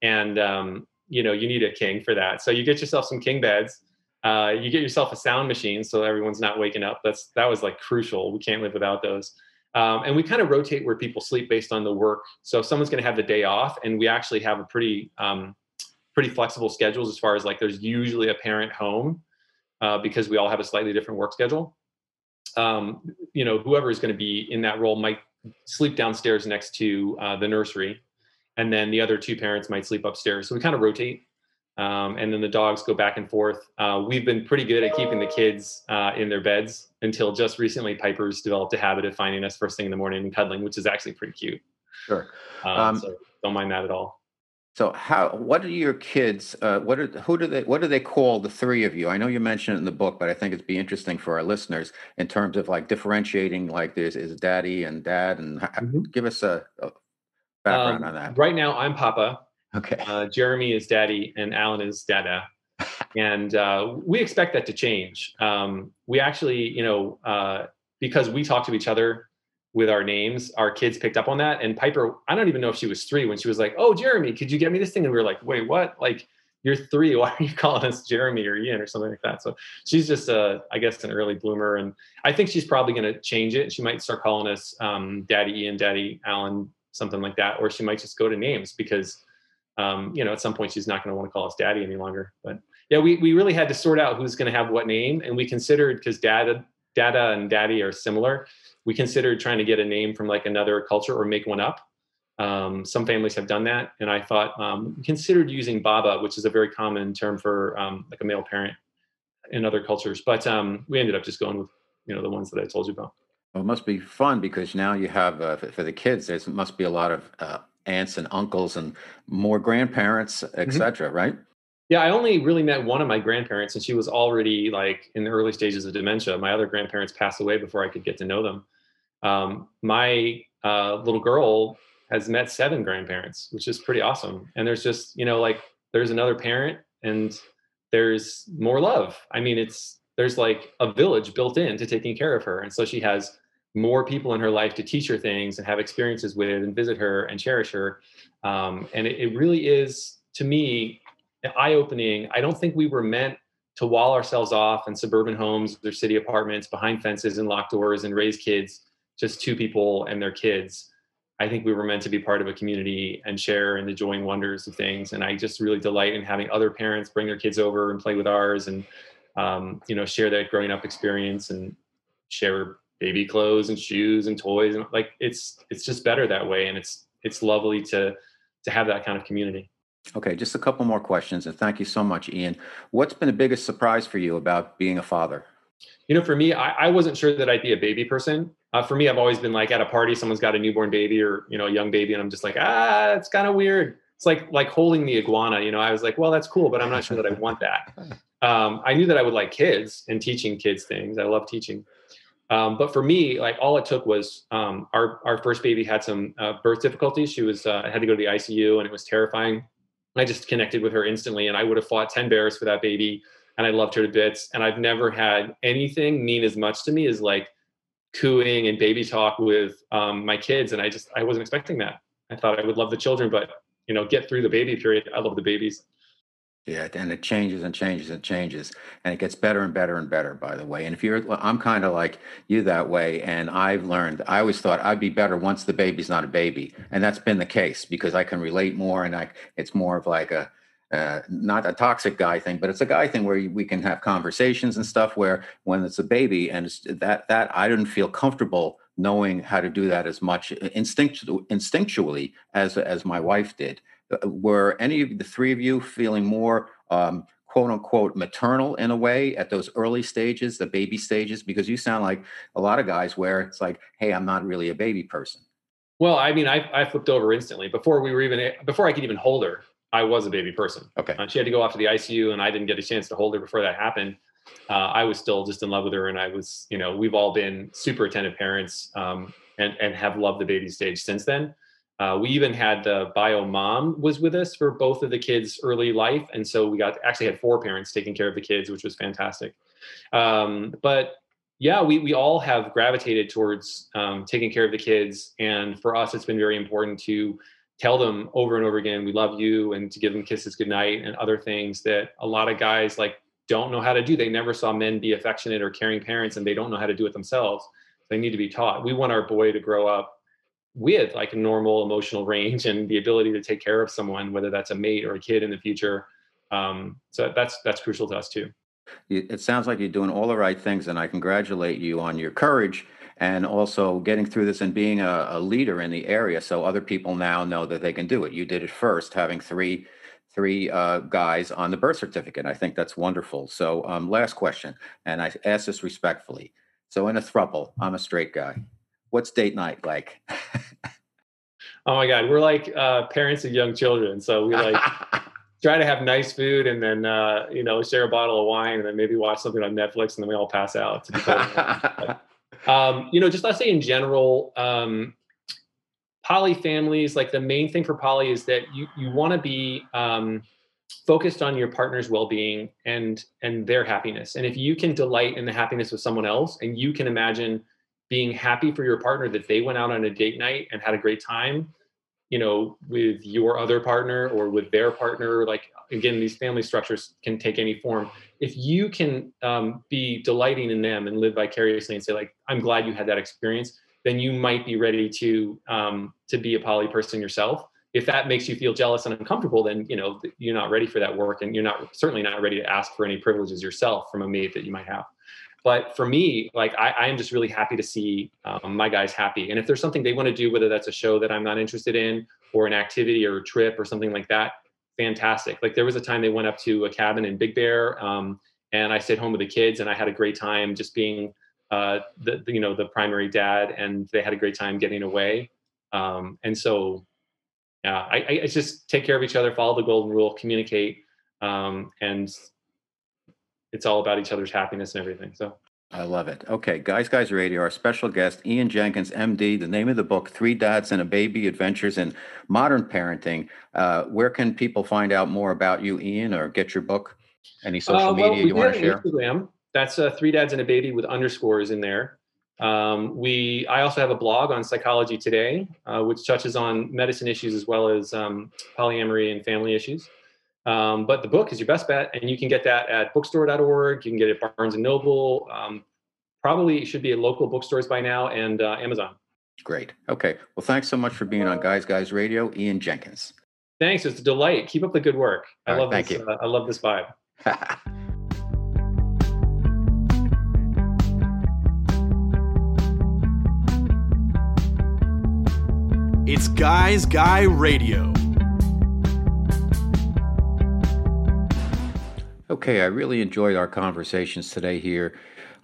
and um, you know you need a king for that. So you get yourself some king beds. Uh, you get yourself a sound machine so everyone's not waking up. That's that was like crucial. We can't live without those. Um, and we kind of rotate where people sleep based on the work. So if someone's going to have the day off, and we actually have a pretty um, pretty flexible schedules as far as like there's usually a parent home uh, because we all have a slightly different work schedule. Um, you know, whoever is going to be in that role might sleep downstairs next to uh, the nursery, and then the other two parents might sleep upstairs. So we kind of rotate, um, and then the dogs go back and forth. Uh, we've been pretty good at keeping the kids uh, in their beds until just recently. Piper's developed a habit of finding us first thing in the morning and cuddling, which is actually pretty cute. Sure. Um, um so don't mind that at all. So how what are your kids uh, what are who do they what do they call the three of you? I know you mentioned it in the book, but I think it'd be interesting for our listeners in terms of like differentiating like there's is daddy and dad and mm-hmm. give us a, a background um, on that. Right now I'm Papa. Okay. Uh, Jeremy is daddy and Alan is dada. and uh, we expect that to change. Um, we actually, you know, uh, because we talk to each other with our names, our kids picked up on that. And Piper, I don't even know if she was three when she was like, "Oh, Jeremy, could you get me this thing?" And we were like, "Wait, what? Like, you're three. Why are you calling us Jeremy or Ian or something like that?" So she's just, a, I guess, an early bloomer, and I think she's probably going to change it. She might start calling us um, Daddy Ian, Daddy Alan, something like that, or she might just go to names because, um, you know, at some point she's not going to want to call us Daddy any longer. But yeah, we we really had to sort out who's going to have what name, and we considered because Dad, Dada, and Daddy are similar we considered trying to get a name from like another culture or make one up. Um, some families have done that, and I thought um, considered using Baba, which is a very common term for um, like a male parent in other cultures. But um, we ended up just going with you know the ones that I told you about. Well, it must be fun because now you have uh, for the kids. There must be a lot of uh, aunts and uncles and more grandparents, etc. Mm-hmm. Right? Yeah, I only really met one of my grandparents, and she was already like in the early stages of dementia. My other grandparents passed away before I could get to know them. Um, my uh, little girl has met seven grandparents, which is pretty awesome. And there's just, you know, like there's another parent and there's more love. I mean, it's there's like a village built in to taking care of her. And so she has more people in her life to teach her things and have experiences with and visit her and cherish her. Um, and it, it really is, to me, eye opening. I don't think we were meant to wall ourselves off in suburban homes or city apartments behind fences and locked doors and raise kids just two people and their kids. I think we were meant to be part of a community and share in the joy and wonders of things. And I just really delight in having other parents bring their kids over and play with ours and, um, you know, share that growing up experience and share baby clothes and shoes and toys. And like, it's, it's just better that way. And it's, it's lovely to, to have that kind of community. Okay, just a couple more questions, and thank you so much, Ian. What's been the biggest surprise for you about being a father? You know, for me, I, I wasn't sure that I'd be a baby person. Uh, for me, I've always been like at a party, someone's got a newborn baby or you know a young baby, and I'm just like, ah, it's kind of weird. It's like like holding the iguana. You know, I was like, well, that's cool, but I'm not sure that I want that. Um, I knew that I would like kids and teaching kids things. I love teaching. Um, but for me, like all it took was um, our our first baby had some uh, birth difficulties. She was uh, had to go to the ICU, and it was terrifying. I just connected with her instantly, and I would have fought ten bears for that baby, and I loved her to bits. And I've never had anything mean as much to me as like cooing and baby talk with um, my kids, and I just I wasn't expecting that. I thought I would love the children, but you know, get through the baby period. I love the babies. Yeah, and it changes and changes and changes, and it gets better and better and better. By the way, and if you're, I'm kind of like you that way, and I've learned. I always thought I'd be better once the baby's not a baby, and that's been the case because I can relate more, and I, it's more of like a, uh, not a toxic guy thing, but it's a guy thing where we can have conversations and stuff. Where when it's a baby, and that that I didn't feel comfortable knowing how to do that as much instinct, instinctually as as my wife did were any of the three of you feeling more um, quote unquote maternal in a way at those early stages, the baby stages? Because you sound like a lot of guys where it's like, hey, I'm not really a baby person. Well, I mean, I, I flipped over instantly before we were even before I could even hold her. I was a baby person. Okay. Uh, she had to go off to the ICU, and I didn't get a chance to hold her before that happened. Uh, I was still just in love with her, and I was, you know, we've all been super attentive parents, um, and and have loved the baby stage since then. Uh, we even had the bio mom was with us for both of the kids' early life, and so we got actually had four parents taking care of the kids, which was fantastic. Um, but yeah, we we all have gravitated towards um, taking care of the kids, and for us, it's been very important to tell them over and over again, "We love you," and to give them kisses goodnight and other things that a lot of guys like don't know how to do. They never saw men be affectionate or caring parents, and they don't know how to do it themselves. They need to be taught. We want our boy to grow up with like a normal emotional range and the ability to take care of someone, whether that's a mate or a kid in the future. Um, so that's that's crucial to us too. It sounds like you're doing all the right things, and I congratulate you on your courage and also getting through this and being a, a leader in the area. So other people now know that they can do it. You did it first, having three three uh, guys on the birth certificate. I think that's wonderful. So um, last question, and I ask this respectfully. So in a throuple, I'm a straight guy what's date night like? oh my God, we're like uh, parents of young children, so we like try to have nice food and then uh, you know share a bottle of wine and then maybe watch something on Netflix and then we all pass out. Um, you know, just let's say in general, um, poly families like the main thing for poly is that you you want to be um, focused on your partner's well-being and and their happiness. And if you can delight in the happiness of someone else and you can imagine being happy for your partner that they went out on a date night and had a great time you know with your other partner or with their partner like again these family structures can take any form if you can um, be delighting in them and live vicariously and say like i'm glad you had that experience then you might be ready to um, to be a poly person yourself if that makes you feel jealous and uncomfortable then you know you're not ready for that work and you're not certainly not ready to ask for any privileges yourself from a mate that you might have but for me, like I, am just really happy to see um, my guys happy. And if there's something they want to do, whether that's a show that I'm not interested in, or an activity or a trip or something like that, fantastic. Like there was a time they went up to a cabin in Big Bear, um, and I stayed home with the kids, and I had a great time just being uh, the, the, you know the primary dad, and they had a great time getting away. Um, and so, yeah, I, I, just take care of each other, follow the golden rule, communicate, um, and it's all about each other's happiness and everything. So I love it. Okay, Guys Guys Radio, our special guest, Ian Jenkins, MD. The name of the book, Three Dads and a Baby Adventures in Modern Parenting. Uh, where can people find out more about you, Ian, or get your book? Any social uh, well, media you want to share? Instagram. That's uh, Three Dads and a Baby with underscores in there. Um, we, I also have a blog on Psychology Today, uh, which touches on medicine issues as well as um, polyamory and family issues. Um, but the book is your best bet, and you can get that at bookstore.org. You can get it at Barnes and Noble. Um, probably should be at local bookstores by now and uh, Amazon. Great. Okay. Well, thanks so much for being on Guys Guys Radio, Ian Jenkins. Thanks. It's a delight. Keep up the good work. I love thank this. You. Uh, I love this vibe. it's Guys Guy Radio. Okay, I really enjoyed our conversations today here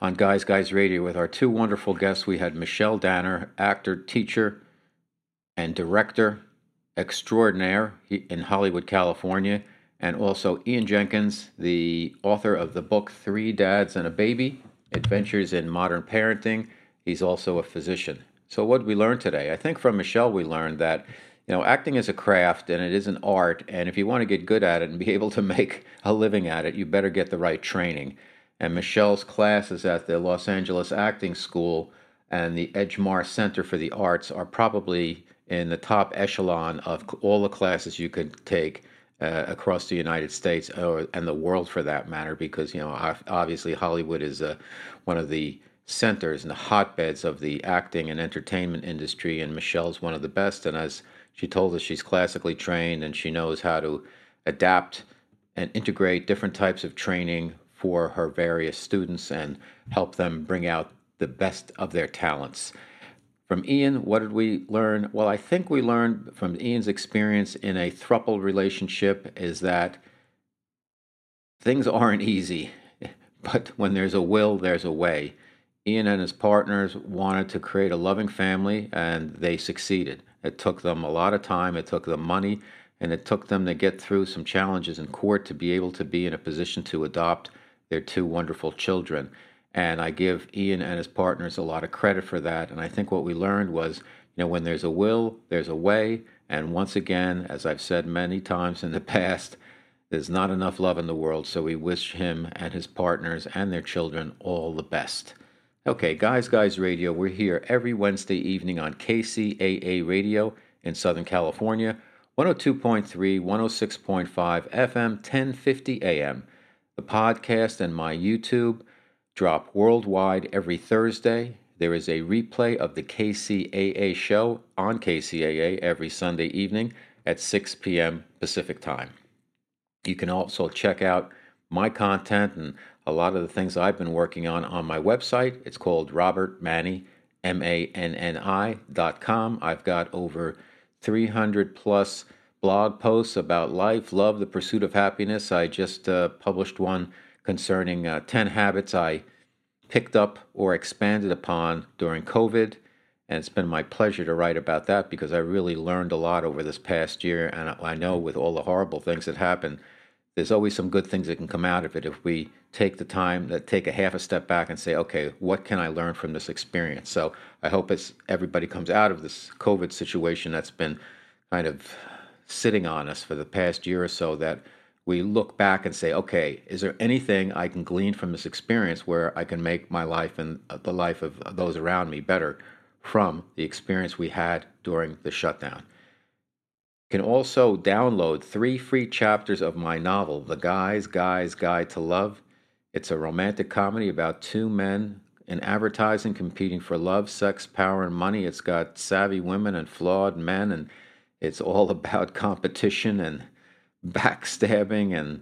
on Guys Guys Radio with our two wonderful guests. We had Michelle Danner, actor, teacher, and director extraordinaire in Hollywood, California, and also Ian Jenkins, the author of the book Three Dads and a Baby Adventures in Modern Parenting. He's also a physician. So, what did we learn today? I think from Michelle, we learned that you know, acting is a craft and it is an art. And if you want to get good at it and be able to make a living at it, you better get the right training. And Michelle's classes at the Los Angeles Acting School and the Edgemar Center for the Arts are probably in the top echelon of all the classes you could take uh, across the United States or, and the world for that matter, because, you know, obviously Hollywood is uh, one of the centers and the hotbeds of the acting and entertainment industry. And Michelle's one of the best. And as she told us she's classically trained and she knows how to adapt and integrate different types of training for her various students and help them bring out the best of their talents. From Ian, what did we learn? Well, I think we learned from Ian's experience in a thruple relationship is that things aren't easy, but when there's a will, there's a way. Ian and his partners wanted to create a loving family and they succeeded. It took them a lot of time, it took them money, and it took them to get through some challenges in court to be able to be in a position to adopt their two wonderful children. And I give Ian and his partners a lot of credit for that. And I think what we learned was, you know, when there's a will, there's a way. And once again, as I've said many times in the past, there's not enough love in the world. So we wish him and his partners and their children all the best. Okay, Guys Guys Radio, we're here every Wednesday evening on KCAA Radio in Southern California, 102.3, 106.5 FM, 1050 AM. The podcast and my YouTube drop worldwide every Thursday. There is a replay of the KCAA show on KCAA every Sunday evening at 6 p.m. Pacific Time. You can also check out my content and a lot of the things I've been working on on my website. It's called Robert Manni, M A N N I dot com. I've got over 300 plus blog posts about life, love, the pursuit of happiness. I just uh, published one concerning uh, 10 habits I picked up or expanded upon during COVID. And it's been my pleasure to write about that because I really learned a lot over this past year. And I know with all the horrible things that happened, there's always some good things that can come out of it if we take the time that take a half a step back and say, okay, what can I learn from this experience? So I hope as everybody comes out of this COVID situation that's been kind of sitting on us for the past year or so, that we look back and say, okay, is there anything I can glean from this experience where I can make my life and uh, the life of those around me better from the experience we had during the shutdown? Can also download three free chapters of my novel, The Guy's Guy's Guide to Love. It's a romantic comedy about two men in advertising competing for love, sex, power, and money. It's got savvy women and flawed men, and it's all about competition and backstabbing and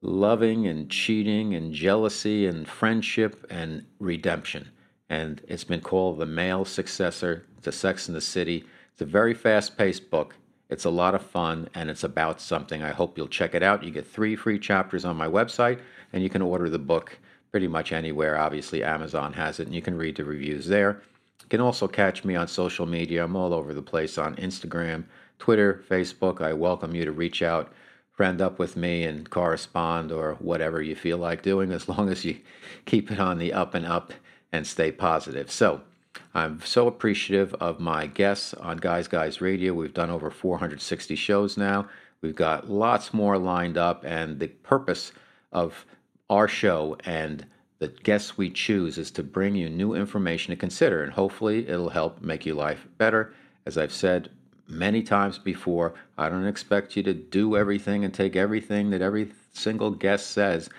loving and cheating and jealousy and friendship and redemption. And it's been called the male successor to Sex in the City. It's a very fast paced book. It's a lot of fun and it's about something. I hope you'll check it out. You get three free chapters on my website, and you can order the book pretty much anywhere. Obviously, Amazon has it, and you can read the reviews there. You can also catch me on social media. I'm all over the place on Instagram, Twitter, Facebook. I welcome you to reach out, friend up with me, and correspond or whatever you feel like doing, as long as you keep it on the up and up and stay positive. So, I'm so appreciative of my guests on Guys Guys Radio. We've done over 460 shows now. We've got lots more lined up, and the purpose of our show and the guests we choose is to bring you new information to consider, and hopefully, it'll help make your life better. As I've said many times before, I don't expect you to do everything and take everything that every single guest says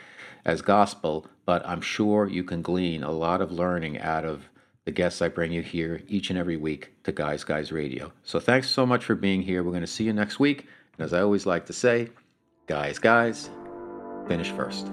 as gospel, but I'm sure you can glean a lot of learning out of the guests I bring you here each and every week to Guys Guys Radio. So thanks so much for being here. We're going to see you next week. And as I always like to say, guys, guys, finish first.